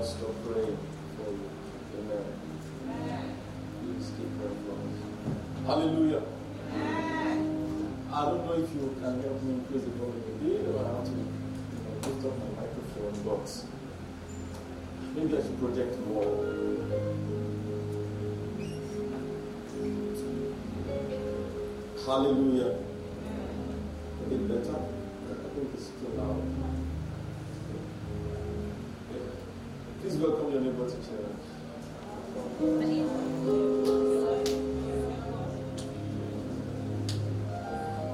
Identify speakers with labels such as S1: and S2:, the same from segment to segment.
S1: that we will not stop praying for you. Amen. Please keep praying for us. Hallelujah. I don't know if you can help me increase the volume a bit or how to you know, lift up my microphone, but maybe I should project more. Hallelujah. A bit better. I think it's too loud. Please welcome your neighbor to.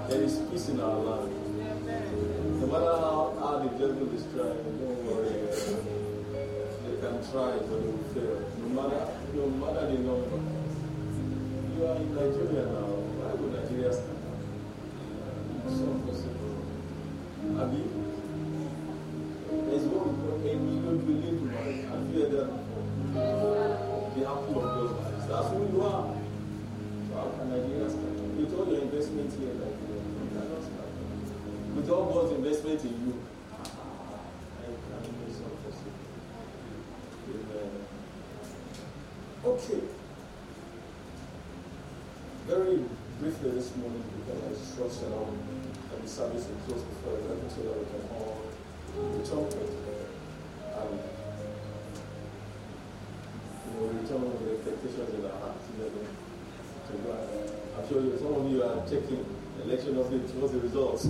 S1: There is peace in our land. No matter how hard the devil is trying, don't worry. They can try, but they will fail. No matter, no matter the number. You are in Nigeria now. Why would Nigeria stand up? It's so possible. Abi, there's With all God's investment in you. Okay. Very briefly this morning, because I trust um, that I'll the service will close before 11 so that we can all return with uh, and you know, return with the expectations in our hearts. I'm sure some of you are checking election what's the results?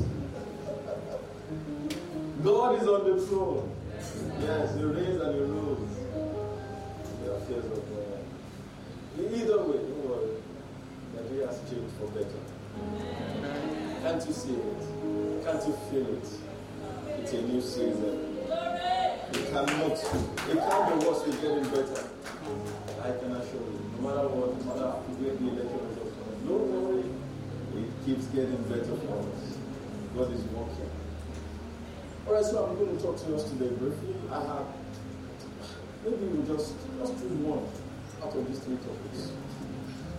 S1: God is on the throne. Yes, he reigns and he rules. The affairs of God. Either way, don't worry. Nigeria has changed for better. Can't you see it? Can't you feel it? It's a new season. It cannot, it can't be worse, it's getting better. I can assure you. No matter what, no matter great the election results are, don't worry. It keeps getting better for us. God is working. Alright, so I'm going to talk to us today briefly. I have, maybe we'll just, just choose one out of these three topics.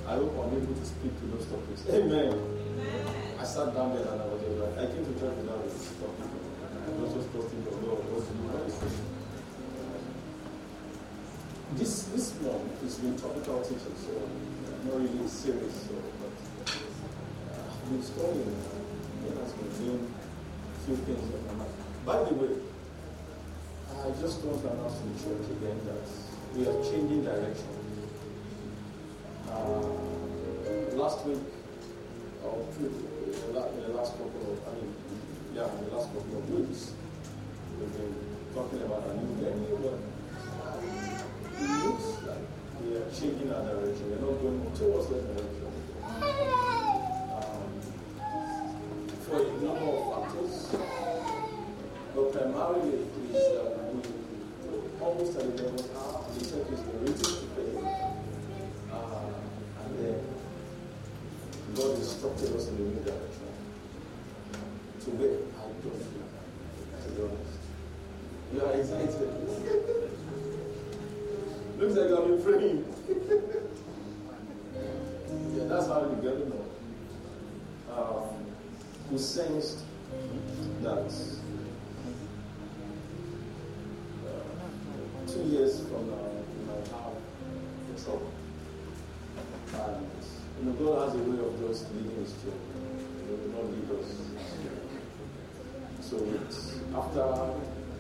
S1: I hope I'm able to speak to those topics. Amen. I sat down there and I was just like, I came to church without this topic. I was just trusting the Lord. What to do? What is this? This this one is been topical teaching, so I'm not really serious. So, but uh, I've been studying. It has been doing a few things in my mind. By the way, I just want to announce to the church again that we are changing direction. Uh, last week, or in the last couple of, I mean, yeah, in the last couple of weeks, we've been talking about a new venue, but it looks like we are changing our direction. We're not going towards that direction. Primarily is that we almost at the level are the church is ready to pay. Uh, and then God instructed us in a new. To where I don't know, to be honest. You are excited. Looks like I've been praying. yeah, that's how we get know. Um, we sensed after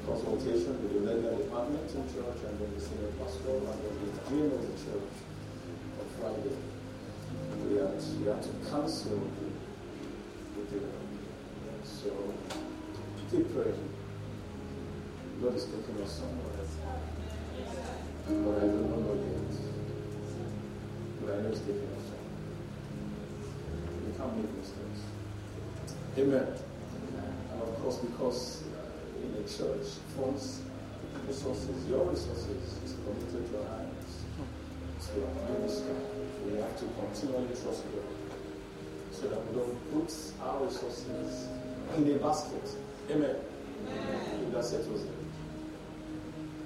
S1: consultation with the legal department in church and then the senior pastor and then the dean of the church on Friday, we had, we had to cancel the dinner. So keep praying. God is taking us somewhere. But I do not know yet. But I know He's taking us somewhere. We can't make mistakes. Amen. And of course, because the church, funds, resources, your resources is committed to our hands to minister. We have to continually trust God so that we don't put our resources in a basket. Amen. Amen. That settles it.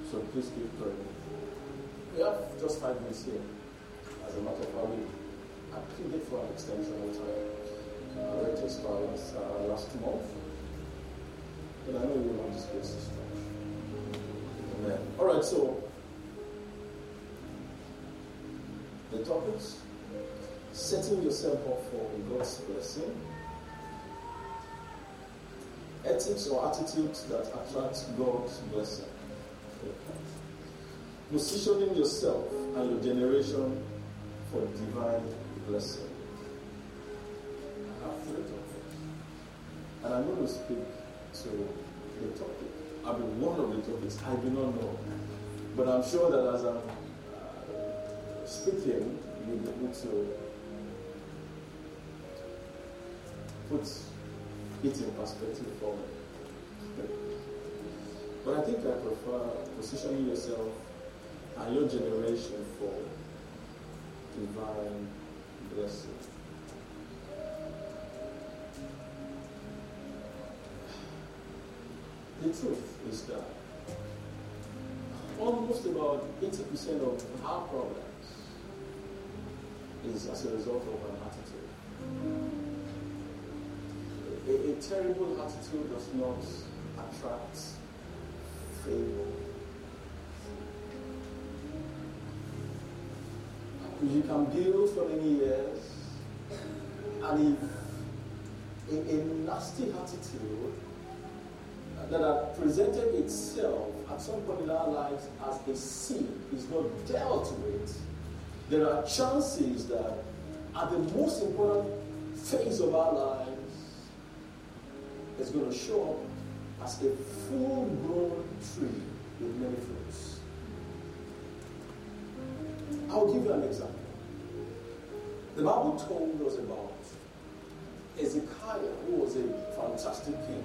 S1: So please keep praying. We have just five minutes here. As a matter of fact, we pleaded for an extension of time. Uh, it expired uh, last month. But I know you. Amen. All right, so the topics setting yourself up for God's blessing, ethics or attitudes that attract God's blessing positioning yourself and your generation for divine blessing. I have three topics. And I'm going to speak to the topic. I mean, one of the topics I do not know. But I'm sure that as I'm uh, speaking, you'll be able to put it in perspective for me. But I think I prefer positioning yourself and your generation for divine blessing. The truth is that almost about 80% of our problems is as a result of an attitude. A, a terrible attitude does not attract favor. You can build for many years, and if a, a nasty attitude that has presented itself at some point in our lives as a sin is not dealt with, there are chances that at the most important phase of our lives, it's going to show up as a full grown tree with many fruits. I'll give you an example. The Bible told us about Hezekiah, who was a fantastic king,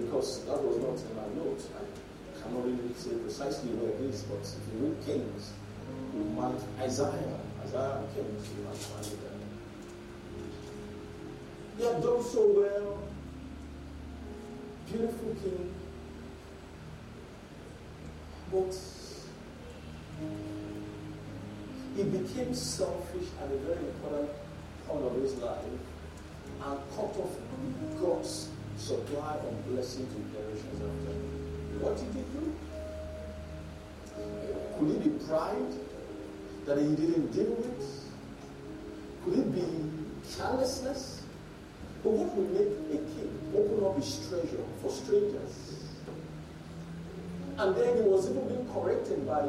S1: because that was not in my notes. I cannot really say precisely where it is, but if you read Kings, you might Isaiah, Isaiah Kings, you might find it there. He had done so well beautiful king, but he became selfish at a very important point of his life and cut off God's supply of blessing to generations after. What did he do? Could it be pride that he didn't deal with? Could it be carelessness? But what will make a king open up his treasure for strangers? And then he was even being corrected by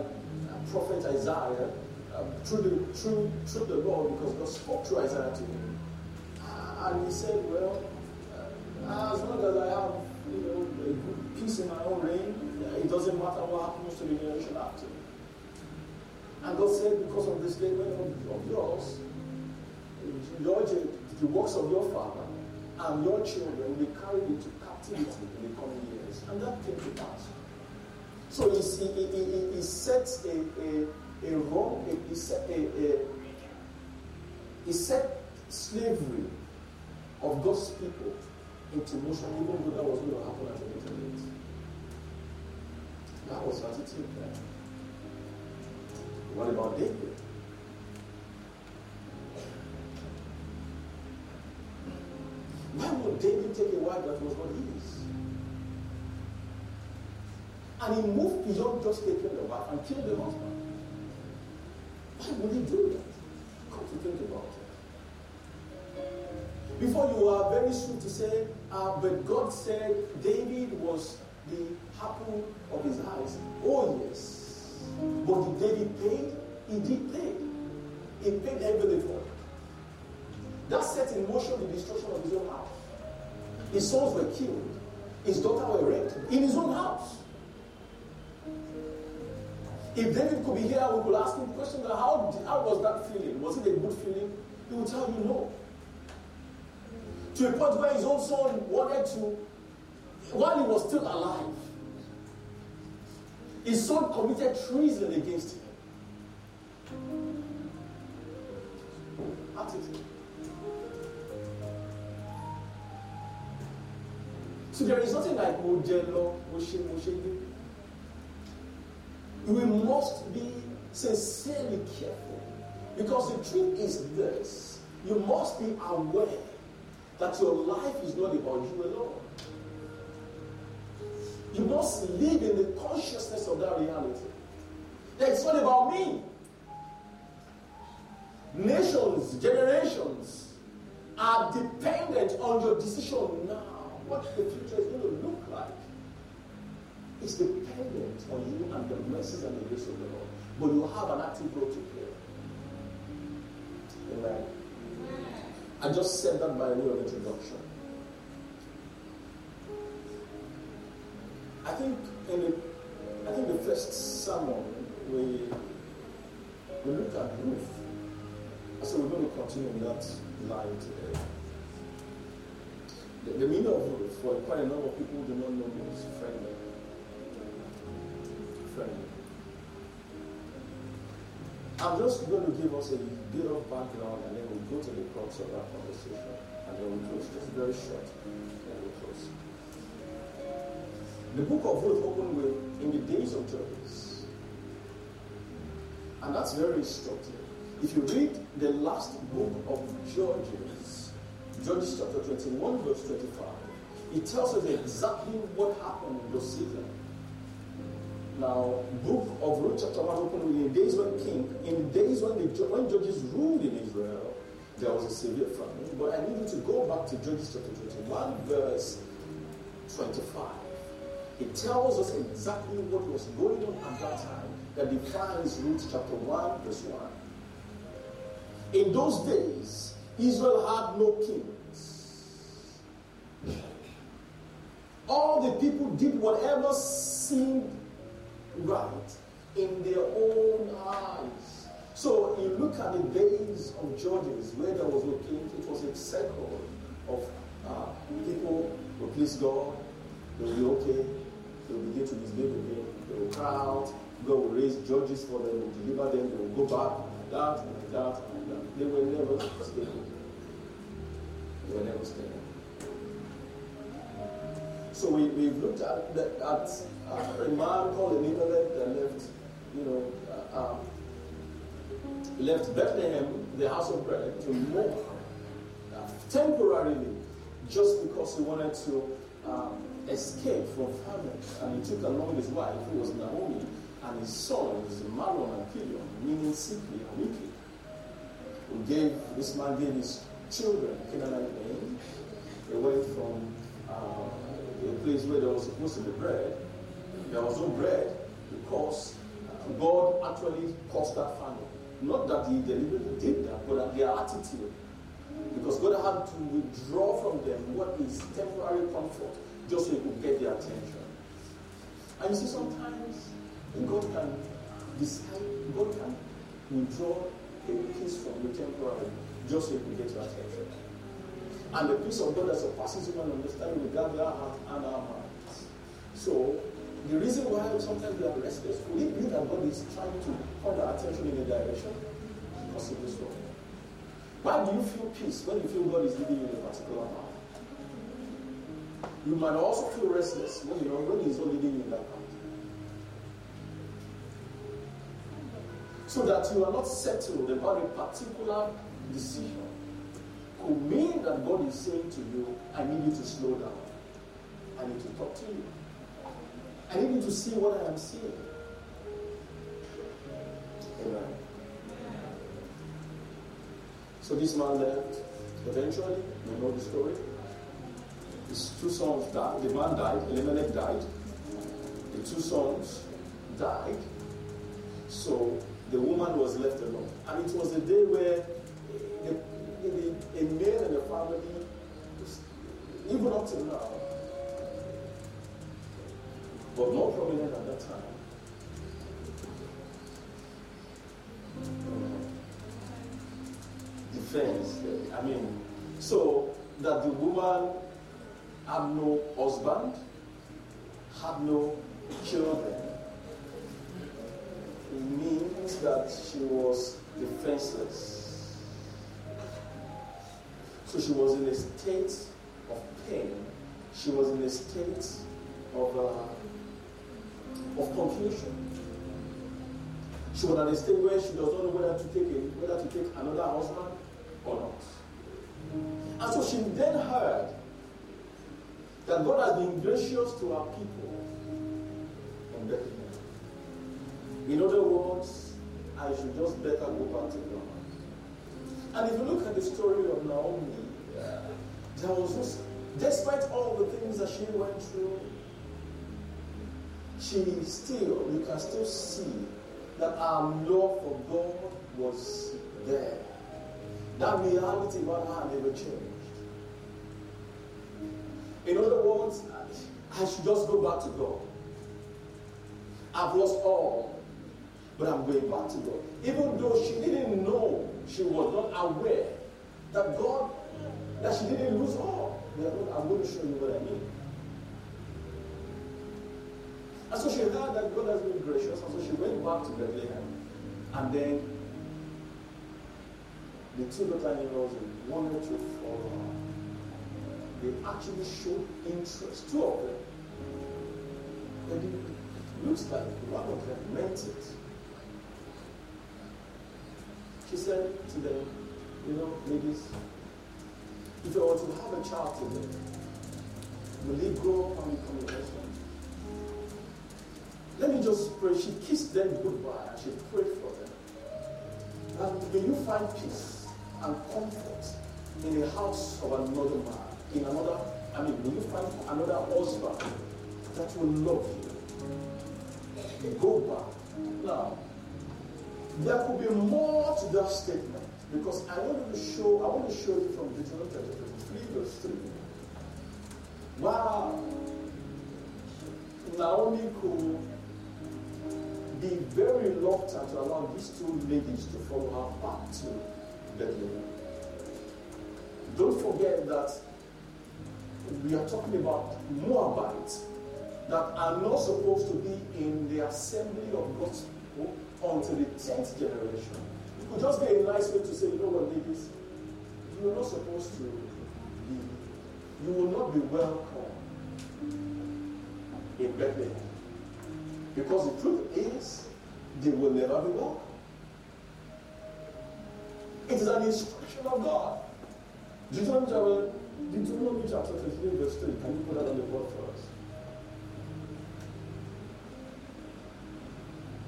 S1: prophet Isaiah uh, through, the, through, through the Lord because God spoke through Isaiah to him. And he said, Well, as long as I have you know, peace in my own reign, it doesn't matter what happens to the generation after. And God said, Because of this statement of, of yours, your, the works of your father and your children will carried into captivity in the coming years. And that came to pass. So he, he, he, he sets a, a, a wrong, he, set a, a, he set slavery of God's people into motion, even though that was going to happen at a later date. That was attitude there. What about David? Why would David take a wife that was not his? And he moved beyond just taking the wife and killed the husband. Why would he do that? Come to think about it. Before you are very swift to say, uh, but God said David was the apple of his eyes. Oh, yes. But did David pay? He did pay. He paid heavily for it. That set in motion the destruction of his own house. His sons were killed. His daughter were raped in his own house. If David could be here, we could ask him the question how, how was that feeling? Was it a good feeling? He would tell you no. To a point where his own son wanted to, while he was still alive, his son committed treason against him. Attitude. So there is nothing like Mojelo, Moshe, Moshe. We must be sincerely careful. Because the truth is this you must be aware that your life is not about you alone. You must live in the consciousness of that reality. That it's not about me. Nations, generations are dependent on your decision now. What the future is going to look like is dependent on you and the mercies and the grace of the Lord. But you have an active role to play. Amen. I just said that by way of introduction. I think in the I think the first sermon we we looked at Ruth. So we're going to continue in that line eh. today. The, the meaning of Ruth, for quite a number of people do not know is friendly. Friendly. I'm just going to give us a bit of background and then go to the crux of that conversation. And then we'll close. Just very short. And we'll close. The book of Ruth opened with in the days of Judges. And that's very instructive. If you read the last book of Judges, Judges chapter 21, verse 25, it tells us exactly what happened in those seasons. Now, book of Ruth chapter 1 opened with the days when king, in days when, the, when judges ruled in Israel, there was a severe famine. But I need you to go back to Judges chapter 21, verse 25. It tells us exactly what was going on at that time that defines Ruth chapter 1, verse 1. In those days, Israel had no kings. All the people did whatever seemed right in their own eyes. So you look at the days of Judges where there was no king, it was a circle of uh, people who please God, they will be okay, they will begin to misbehave again, they will cry out, God will raise judges for them, will deliver them, they will go back, like that, like that, like that. They will never stable. They will never stable. So we, we've looked at, at uh, a man called Elimelech that left, you know, uh, um, left Bethlehem, the house of bread, to uh, temporarily, just because he wanted to um, escape from famine. And he took along his wife, who was Naomi, and his sons, Mahlon and Chilion, meaning simply and weakly. Who gave this man gave his children Canaanite. They went from uh, a place where there was supposed to be bread. There was no bread because uh, God actually caused that famine. Not that he deliberately did that, but that their attitude. Because God had to withdraw from them what is temporary comfort just so he could get their attention. And you see, sometimes God can decide, God can withdraw a piece from you temporarily just so he can get your attention. And the peace of God that surpasses human understanding will guard our heart and our minds. So, the reason why sometimes we are restless, it be that God is trying to point our attention in a direction? Possibly so. Why do you feel peace when you feel God is leading you in a particular path? You might also feel restless when you know when He's not leading you in that path. So that you are not settled about a particular decision could mean that God is saying to you, I need you to slow down. I need to talk to you. I need you to see what I am seeing. Amen. So this man left. Eventually, you know the story. His two sons died. The man died. Elimelech died. The two sons died. So the woman was left alone. And it was a day where the, the, a and the family, even up to now, but more prominent at that time. Defense. I mean, so that the woman had no husband, had no children, it means that she was defenseless. So she was in a state of pain. She was in a state of, uh, of confusion. She was at a state where she does not know whether to take a, whether to take another husband or not. And so she then heard that God has been gracious to our people in Bethlehem. In other words, I should just better go back to God. And if you look at the story of Naomi, there was despite all the things that she went through, she still, you can still see that our love for God was there. That reality about her never changed. In other words, I should just go back to God. I've lost all, but I'm going back to God. Even though she didn't know, she was not aware that God, that she didn't lose all. I'm going to show you what I mean. And so she heard that God has been gracious, and so she went back to Bethlehem. And then the two daughter-in-laws wanted to follow her. They actually showed interest, two of them. And it looks like one of them meant it. She said to them, you know, ladies, if I were to have a child today, will he grow up and become a husband? Let me just pray. She kissed them goodbye and she prayed for them. And may you find peace and comfort in the house of another man, in another, I mean, will you find another husband that will love you? Go back. Now, there could be more to that statement because I want to show, I want to show you from Deuteronomy chapter 3, verse 3. Wow. Naomi could be very reluctant to allow these two ladies to follow her back to Bethlehem. Don't forget that we are talking about Moabites that are not supposed to be in the assembly of God's people until the 10th generation. It could just be a nice way to say, you know what, ladies, you are not supposed to be, you will not be welcome in Bethlehem. Because the truth is, they will never be welcome. It is an instruction of God. Deuteronomy, Deuteronomy chapter 15, verse 3. Can you put that on the board for us?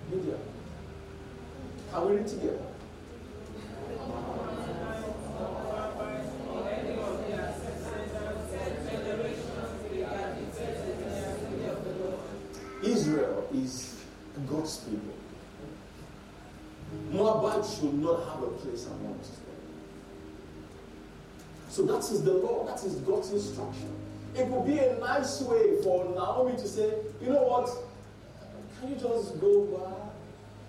S1: Media. Can we read together? Place. So that is the law, that is God's instruction. It would be a nice way for Naomi to say, you know what, can you just go back?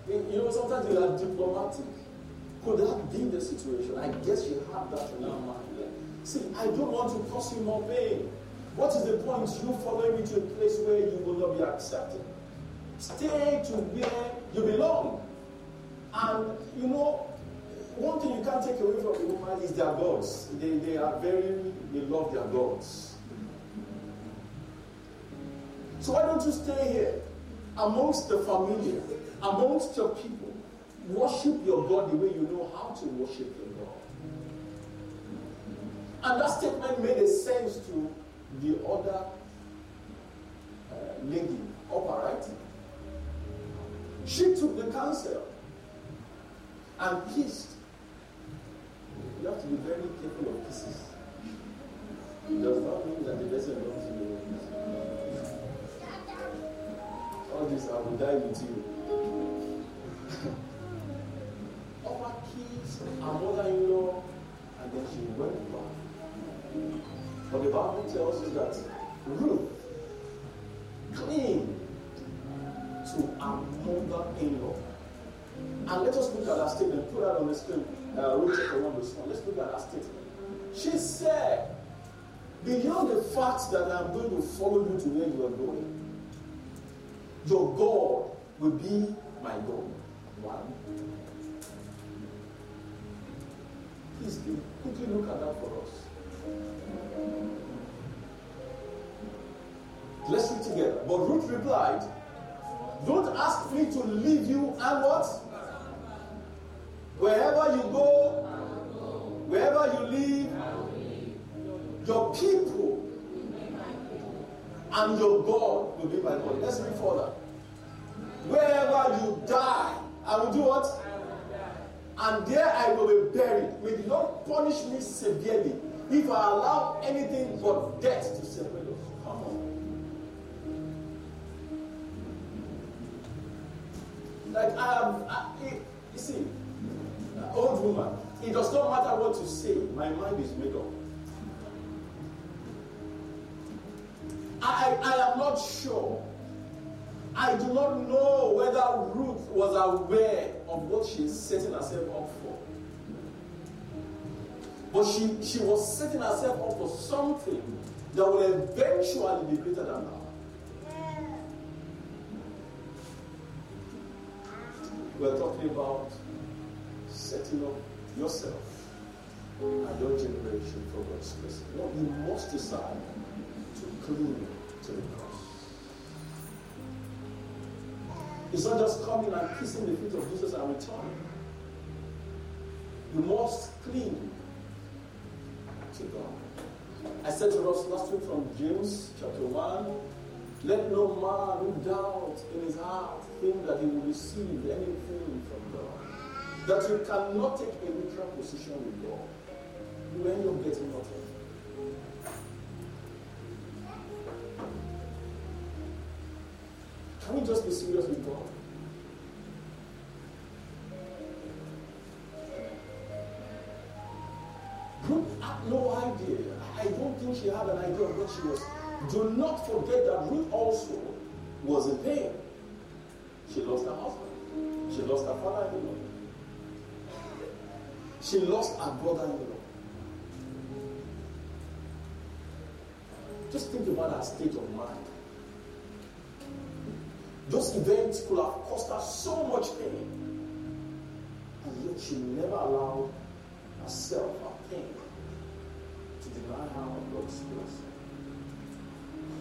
S1: You know, sometimes you are diplomatic. Could that be the situation? I guess you have that in your mind. See, I don't want to cause you more pain. What is the point you following me to a place where you will not be accepted? Stay to where you belong. And you know, one thing you can't take away from the woman is their gods. They, they are very, they love their gods. So why don't you stay here amongst the familiar, amongst your people? Worship your God the way you know how to worship your God. And that statement made a sense to the other uh, lady, Orpah. She took the counsel and kissed you have to be very careful of kisses. Does not mean that the person loves you. All this, I will die with you. Our kids, our mother-in-law, and then she went back. But the Bible tells us that Ruth cling to our mother-in-law. And let us look at that statement. Put that on the screen. Uh, Ruth chapter 1 verse 1. Let's look at that statement. She said, Beyond the fact that I'm going to follow you to where you are going, your God will be Like um, I have, I, you see, old woman. It does not matter what you say. My mind is made up. I, I am not sure. I do not know whether Ruth was aware of what she is setting herself up for. But she, she was setting herself up for something that will eventually be greater than her. We're talking about setting up yourself and your generation for God's blessing. No, you must decide to cling to the cross. It's not just coming and kissing the feet of Jesus and returning. You must cling to God. I said to us last week from James chapter 1 let no man who doubt in his heart think that he will receive anything from God. That you cannot take a neutral position with God. You end up getting nothing. Can we just be serious with God? Ruth had no idea. I don't think she had an idea of what she was. Do not forget that Ruth also was in pain. She lost her husband. She lost her father-in-law. She lost her brother-in-law. Just think about her state of mind. Those events could have cost her so much pain. And yet she never allowed herself her pain to her of God's blessing.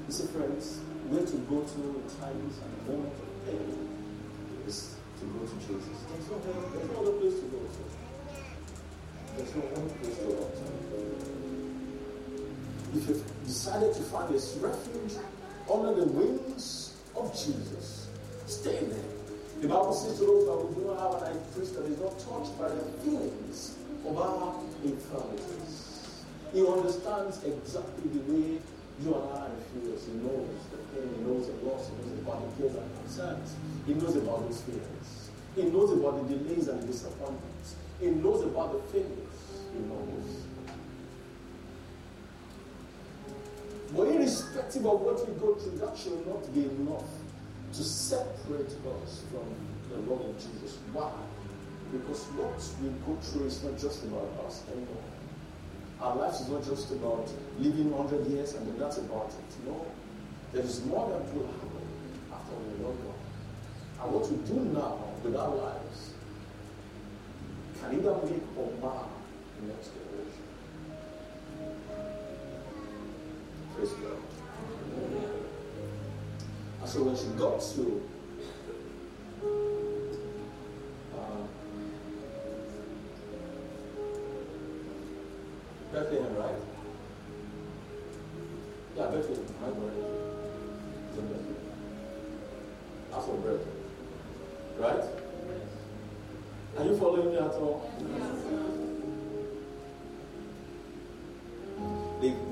S1: You see, friends, where to go to in times and moments of pain is to go to Jesus. There's no, there's no other place to go to. There's no one place to go to. If you've decided to find a refuge under the wings of Jesus, stay there. The Bible says to those that we do not have an high priest that is not touched by the feelings of our infirmities. He understands exactly the way you and I feel. He knows the pain, he knows the loss, he knows about the cares and concerns. He knows about those feelings. He knows about the delays and the disappointments. He knows about the failures. He knows. But irrespective of what we go through, that should not be enough to separate us from the love of Jesus. Why? Because what we go through is not just about us anymore. Our life is not just about living 100 years and then that's about it. No. There is more that will happen after we are gone. And what we do now with our lives can either make or mar the next generation. Praise God. And so when she got to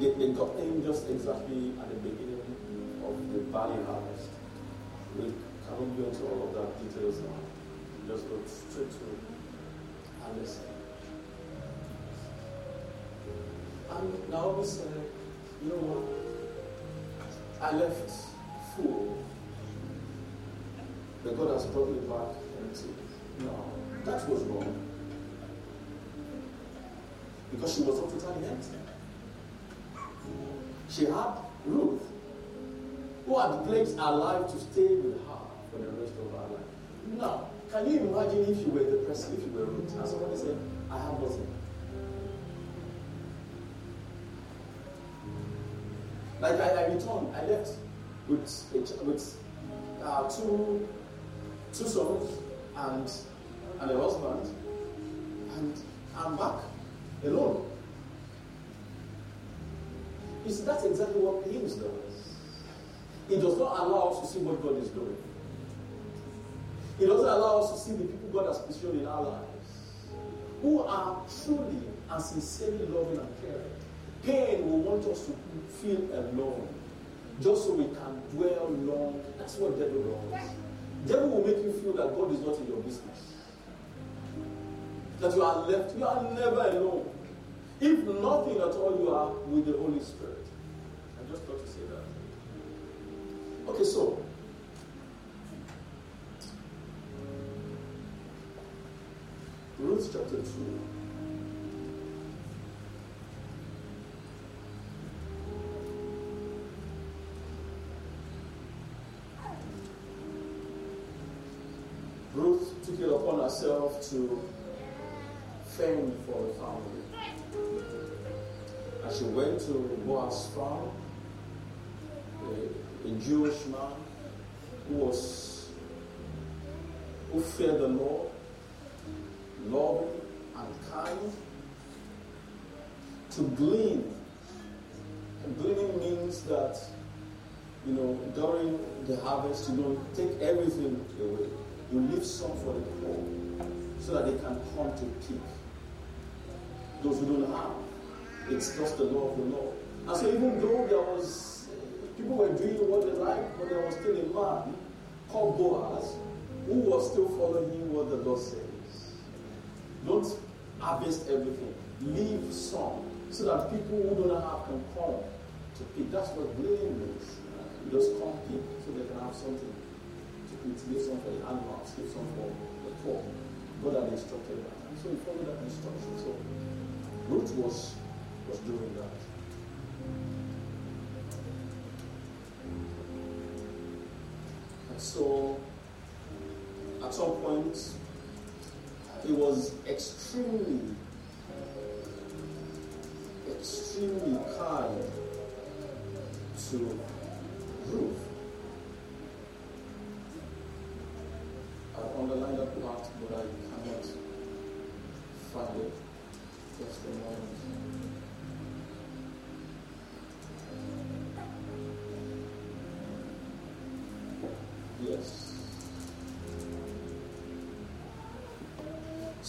S1: they, they, got in just exactly at the beginning of the barley harvest. We cannot go into all of that details now. Just go straight to harvest. And Naomi said, you know what? I left full. But God has brought me back empty. No, that was wrong. Because she was not totally empty. She had Ruth, who had pledged her life to stay with her for the rest of her life. Now, can you imagine if you were the person, if you were Ruth, and somebody said, I have nothing? Like I, I returned, I left with a, with uh, two two sons and and a husband, and I'm back alone. You see, that's exactly what Hymns does. He does not allow us to see what God is doing. He doesn't allow us to see the people God has positioned in our lives who are truly and sincerely loving and caring. Pain will want us to feel alone just so we can dwell long. That's what devil does. Devil will make you feel that God is not in your business. That you are left, you are never alone. If nothing at all, you are with the Holy Spirit. Just thought to say that. Okay, so Ruth chapter 2. Ruth took it upon herself to fend for the family. And she went to Boaz's farm, a, Jewish man who was who feared the Lord, loving and kind, to glean. And gleaning means that, you know, during the harvest, you don't take everything away. You leave some for the poor so that they can come to pick. Those who don't have. It's just the law of the Lord. And so even though there was people were doing what they liked, but there was still a man called Boaz who was still following what the Lord says. Don't harvest everything. Leave some so that people who don't have can come to pick. That's what means. You just come pick so they can have something to eat. Leave some for the animals, leave some for the poor. God had instructed that. And so he followed that instruction. So Ruth was was doing that. So at some point he was extremely extremely kind to Ruth. I underlined that part, but I cannot find it. Just a moment.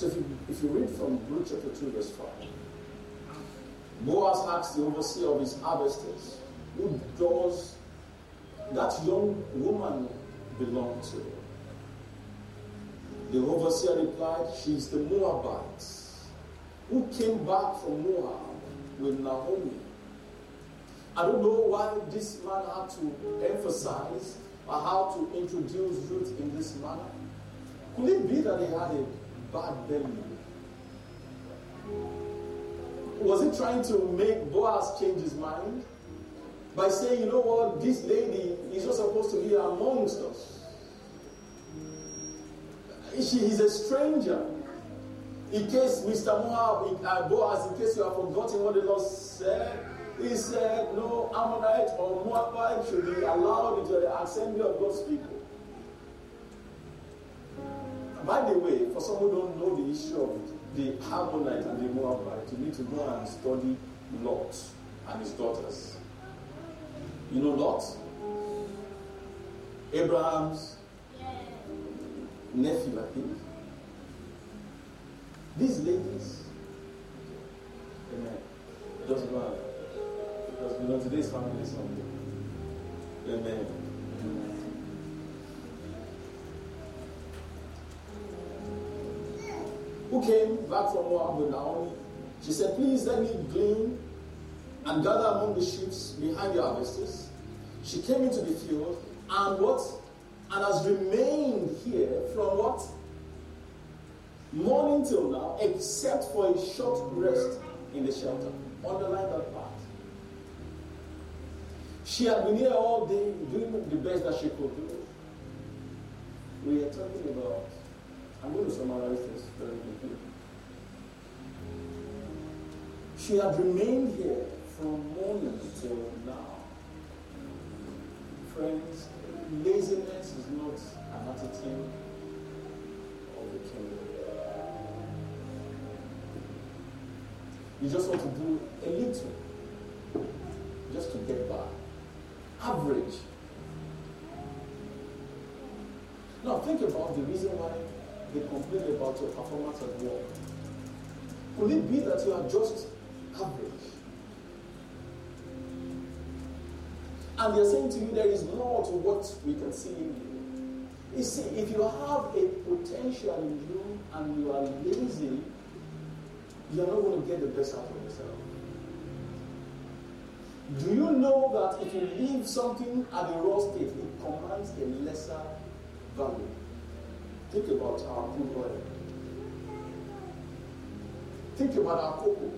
S1: So if you, if you read from Luke chapter 2, verse 5, Boaz asks the overseer of his harvesters, who does that young woman belong to? The overseer replied, She is the Moabite who came back from Moab with Naomi. I don't know why this man had to emphasize or how to introduce Ruth in this manner. Could it be that he had a bad belly? Was he trying to make Boaz change his mind? By saying, you know what, this lady is not supposed to be amongst us. She is a stranger. In case Mr. Moab, uh, Boaz, in case you have forgotten what the Lord said, He said no Ammonite or Moabite should be allowed into the assembly of God's people. By the way, for some who don't know the issue of the Ammonite and the Moabite, you need to go and study Lot and his daughters. You know Lot? Abraham's nephew, I think. These ladies, amen, just go Because you know today's family someday. Amen. Who came back from Moab with Naomi? She said, Please let me glean and gather among the sheep behind the harvesters. She came into the field and what? And has remained here from what? Morning till now, except for a short rest in the shelter. Underline that part. She had been here all day doing the best that she could do. We are talking about, I'm going to summarize this very quickly. She had remained here from morning till now. Friends, laziness is not an attitude of the kingdom. You just want to do a little just to get by. Average. Now think about the reason why they complain about your performance at work. Could it be that you are just average? And they're saying to you there is more to what we can see in you. You see, if you have a potential in you and you are lazy, you're not going to get the best out of yourself. Do you know that if you leave something at a raw state, it commands a lesser value? Think about our crude oil. Think about our cocoa.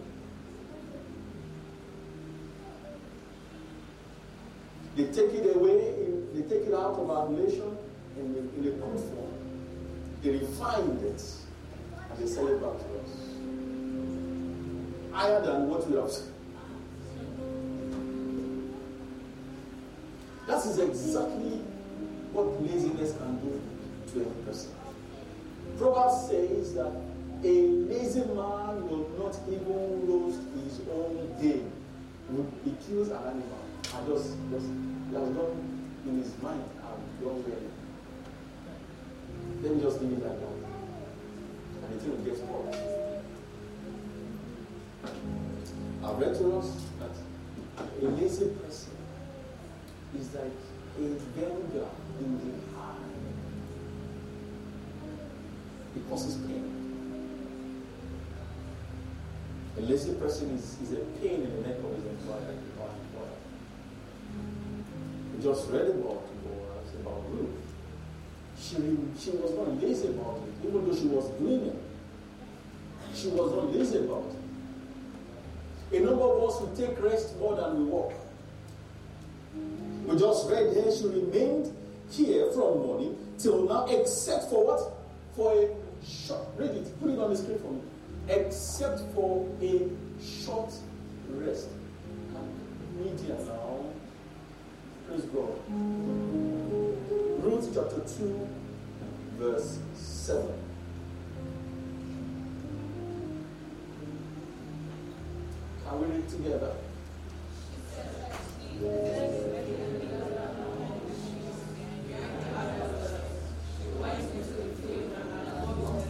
S1: They take it away, they take it out of our nation in, in a crude form. They refine it and they sell it back to us higher than what we have. That is exactly what laziness can do to a person. Proverbs says that a lazy man will not even roast his own game. He kills an animal and just, just he has done in his mind, I've done. Let me just leave it like that. And the thing will get spoiled. I've read to us that a lazy person is like a vinegar in the causes pain. A lazy person is, is a pain in the neck of his employer. We just read about it, about Ruth. She, she was not lazy about it, even though she was doing it. She was not lazy about it. A number of us will take rest more than we work. We just read here she remained here from morning till now, except for what? For a short, read it, put it on the screen for me. Except for a short rest. And media now. Praise God. Ruth chapter 2, verse 7. Can we read together?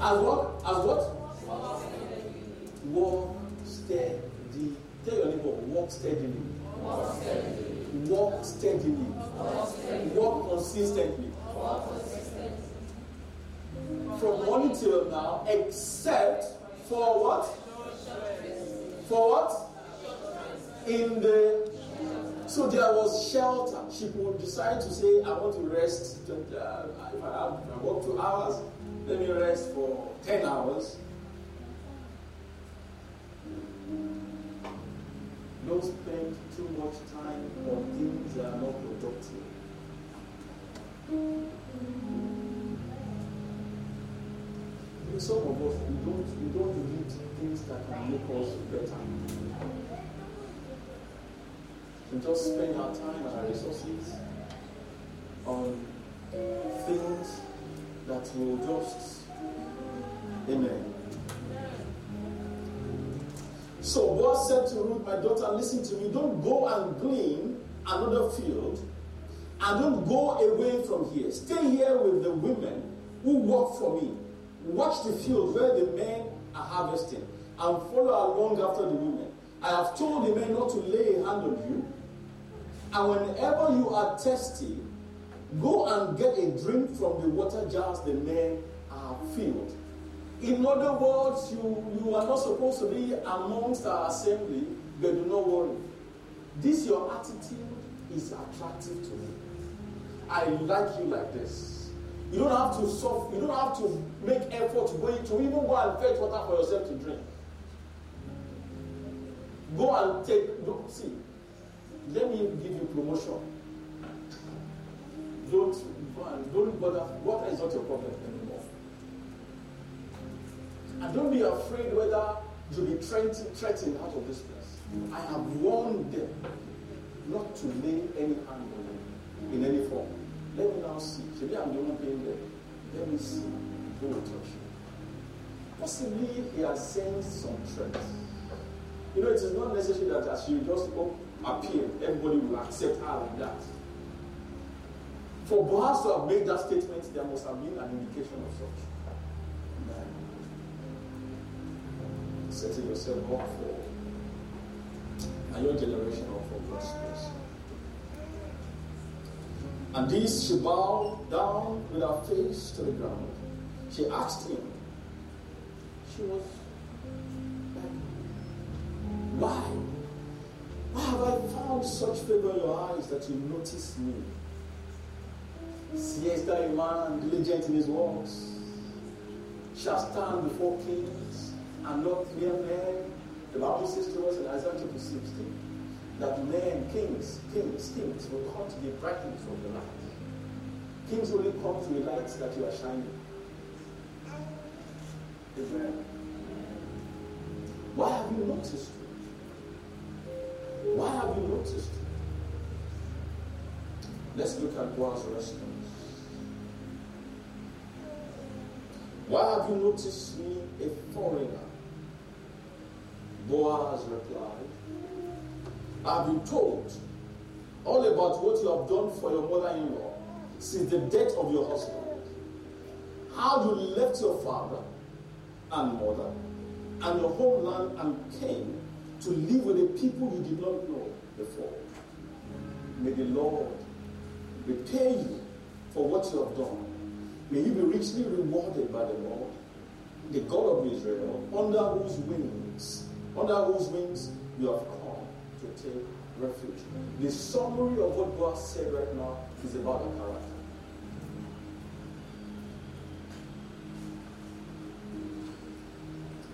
S1: As what? As what? Walk steady. Tell your neighbor, walk steadily. Walk steadily. Walk steadily. Walk consistently. Walk consistently. From morning till now, except for what? For what? In the so there was shelter. She would decide to say, I want to rest. Uh, if I have I work two hours, let me rest for 10 hours. Don't spend too much time on things that are not productive. Some of us, we don't, we don't read things that can make us better. We just spend our time and our resources on amen. So God said to Ruth, my daughter, listen to me. Don't go and glean another field and don't go away from here. Stay here with the women who work for me. Watch the field where the men are harvesting and follow along after the women. I have told the men not to lay a hand on you And whenever you are thirsty, go and get a drink from the water jars the men are filled. In other words, you, you are not supposed to be amongst our assembly, but do not worry. This your attitude is attractive to me. I like you like this. You don't have to suffer, you don't have to make effort to even go and fetch water for yourself to drink. Go and take see. Let me give you promotion. Don't don't bother. Water is not your problem anymore. And don't be afraid whether you'll be threatened out of this place. I have warned them not to lay any hand on you in any form. Let me now see. Maybe I'm the one paying them. Let me see who will touch you. Possibly he has sensed some threats. You know, it is not necessary that as you just appear, everybody will accept her like that. For Boaz to have made that statement, there must have been an indication of such. Setting yourself up for and your generation up for. And this she bowed down with her face to the ground. She asked him, she was like, Why? Why have I found such favor in your eyes that you notice me? Seest thou a man diligent in his works? Shall stand before kings and not mere men. The Bible says to us in Isaiah chapter 16 that men, kings, kings, kings will come to the brightness of the light. Kings only come to the light that you are shining. Amen. Why have you noticed? Why have you noticed? Let's look at Boaz's response. Why have you noticed me, a foreigner? Boaz replied, I've been told all about what you have done for your mother in law since the death of your husband. How you left your father and mother and your homeland and came to live with the people you did not know before. May the Lord repay you for what you have done. May you be richly rewarded by the Lord, the God of Israel, under whose wings, under whose wings you have come to take refuge. The summary of what God said right now is about the character.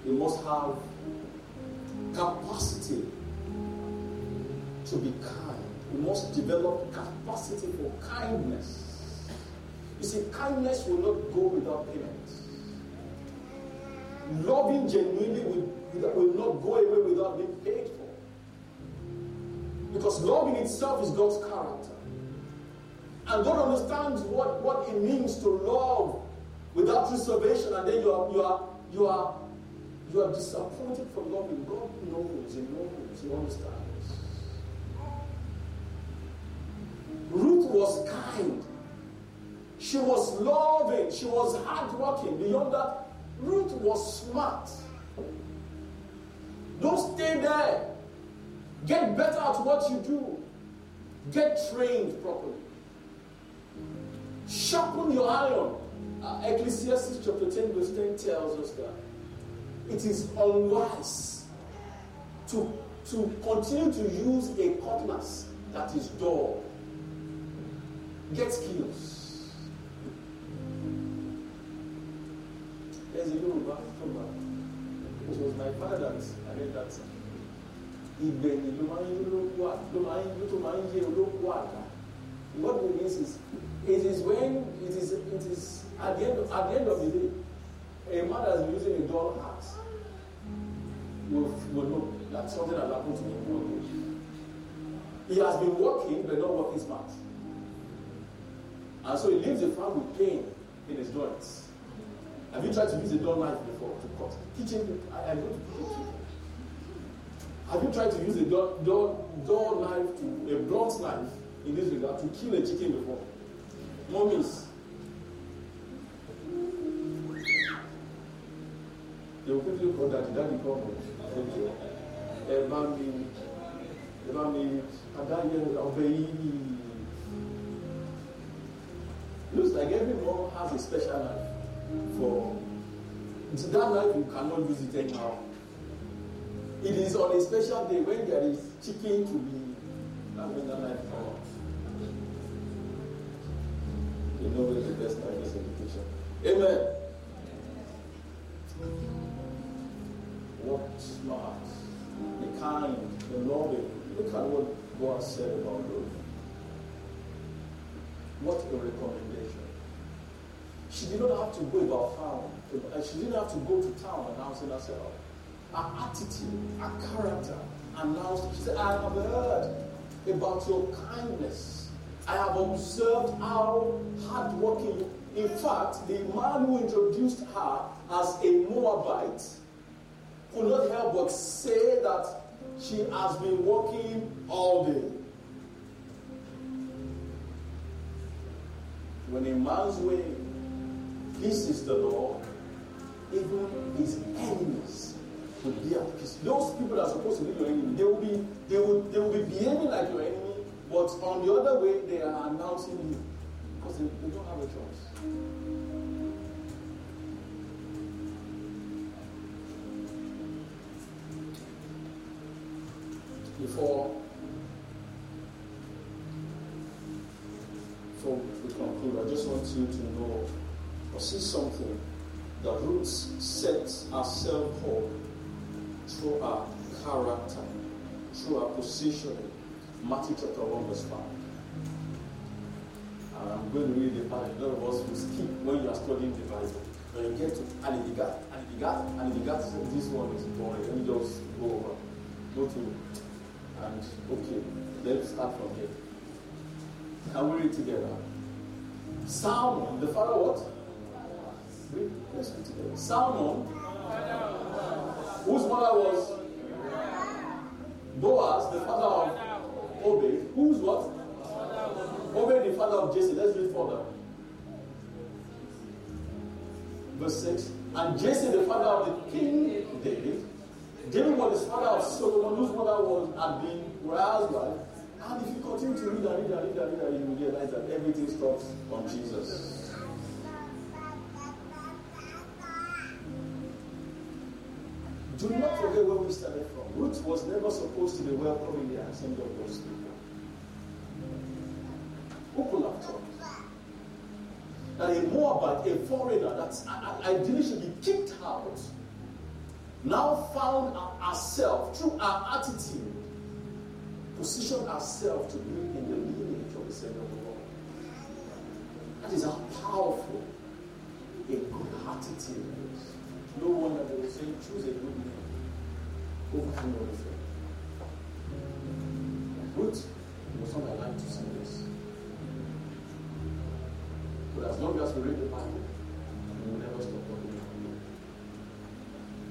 S1: You must have capacity to be kind. You must develop capacity for kindness. You see, kindness will not go without payment. Loving genuinely will, will not go away without being paid for. Because love in itself is God's character. And God understands what, what it means to love without reservation, and then you are you are you are you are disappointed for loving. God knows, He knows, He understands. Ruth was kind. She was loving. She was hardworking. Beyond that, Ruth was smart. Don't stay there. Get better at what you do. Get trained properly. Sharpen your iron. Uh, Ecclesiastes chapter 10, verse 10 tells us that it is unwise to, to continue to use a cutlass that is dull. Get skills. A Yoruba proverb. It was my father that I read that. Ìgbẹ̀yìn ló máa ń ló máa ń tó máa olóko. What it means is, it is when it is it is at the end of, at the end of the day, a man has been using a dull heart will, will know that something has happened to him. He has been working, but not working smart. And so he leaves the farm with pain in his joints. Have you tried to use a dull knife before to cut? Teaching, I, am going to you. Have you tried to use a dull, dull, dull knife, to, a blunt knife in this regard, to kill a chicken before? Mummies. They will quickly call daddy, daddy come home. Ẹ bá mi ẹ bá mi adáyẹ ọbẹ̀ yìí. Looks like every mom has a special knife for that knife you cannot use it anyhow. It is on a special day when there is chicken to be that when that knife out. You know where the best knife is kitchen. Amen. Work smart, the kind, the loving. Look at what God said about Ruth. What a recommendation. She did not have to go about town. Uh, she didn't have to go to town announcing herself. Her attitude, her character announced. She said, I have heard about your kindness. I have observed how hardworking. In fact, the man who introduced her as a Moabite could not help but say that she has been working all day. When a man's way pleases the Lord, even his enemies will be at peace. Those people that are supposed to be your enemy, they will be they will they will be behaving like your enemy, but on the other way they are announcing you because they, they don't have a choice. Before before we conclude, I just want you to know or see something that Ruth sets herself up through her character, through her positioning. Matthew chapter 1, verse 5. And I'm going to read the part. A lot of us will skip when you are studying the Bible. When you get to Anidigat, Anidigat, Anidigat, this one is boring. Let me just go over. Go to, and okay, let's start from here. Can we read together? Salmon, the father what? Read, let's read together. Salmon, whose mother was Boaz, the father of Obed, who's what? Obed, the father of Jesse. Let's read further. Verse 6. And Jesse, the father of the king David. David was the father of Solomon, whose mother was had been Uriah's wife. And if you continue to read and read and read and read, you will realize that everything stops on Jesus. Do not forget where we started from. Ruth was never supposed to be welcoming the assembly of God's people. Who could have thought that a Moabite, a foreigner, that ideally should be kicked out, now found herself through her attitude, positioned herself to be in the lineage of the Savior of the Lord. That is how powerful a good attitude is. No wonder they will say, choose a good name over thing. Ruth was not alive to see this. But as long as we read the Bible, we will never stop talking about it.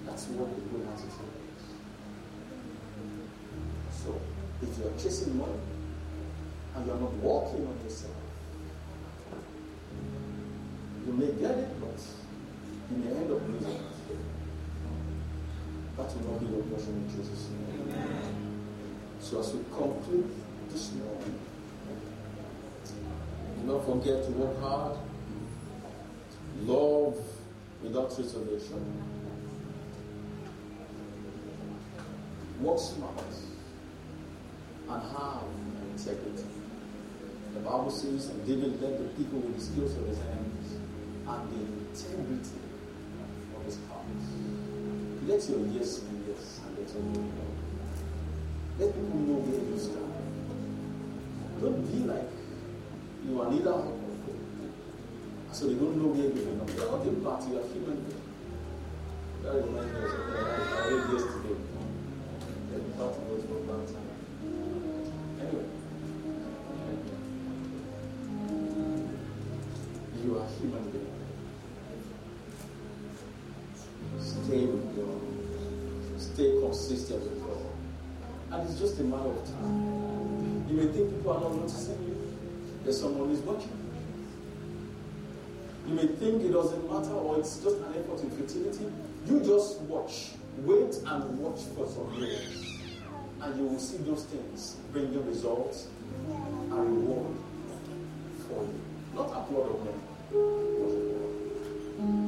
S1: That's what a good attitude is. So, if you are chasing money and you are not walking on yourself, you may get it, but you may end up losing your in Jesus' name. So as we conclude this morning, do not forget to work hard, love without reservation, work smart, and have integrity. The Bible says, and David led the people with the skills of his hands and the integrity of his heart. Let your yes be yes and let your no be no. Let people know where you stand. Don't be like you are neither hot cold. So they don't know where you belong. You are not a part, you are human. That reminds me of something I read yesterday. The part was for that time. Anyway. You are human being. Consistent with God. And it's just a matter of time. You may think people are not noticing you. There's someone is watching. You may think it doesn't matter or it's just an effort in futility. You just watch. Wait and watch for some years. And you will see those things bringing results and reward for you. Not applaud of men.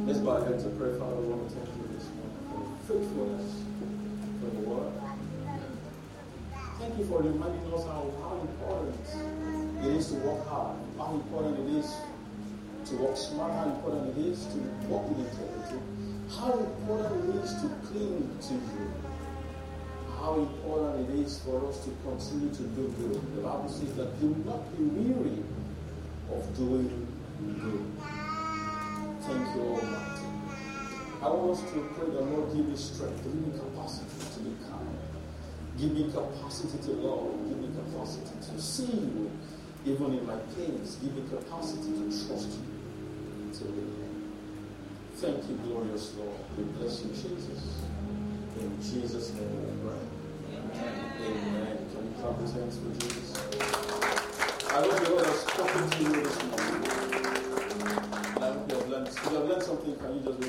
S1: Let's bow our heads and pray, Father. I want to thank you this morning for faithfulness, the. Thank you for reminding us how, how important it is to work hard, how important it is to work smart, how important it is to work with integrity, how important it is to cling to you, how important it is for us to continue to do good. The Bible says that do not be weary of doing good. Thank you, Almighty. I want us to pray that Lord give me strength, give me capacity to be kind. Give me capacity to love. Give me capacity to see you, even in my pains. Give me capacity to trust you, to rely. Thank you, glorious Lord. We bless you, Jesus. In Jesus' name we pray. Amen. Amen. Can you clap your hands for Jesus? I hope the Lord has spoken to you this morning. I hope you have learned. If you have learned something, can you just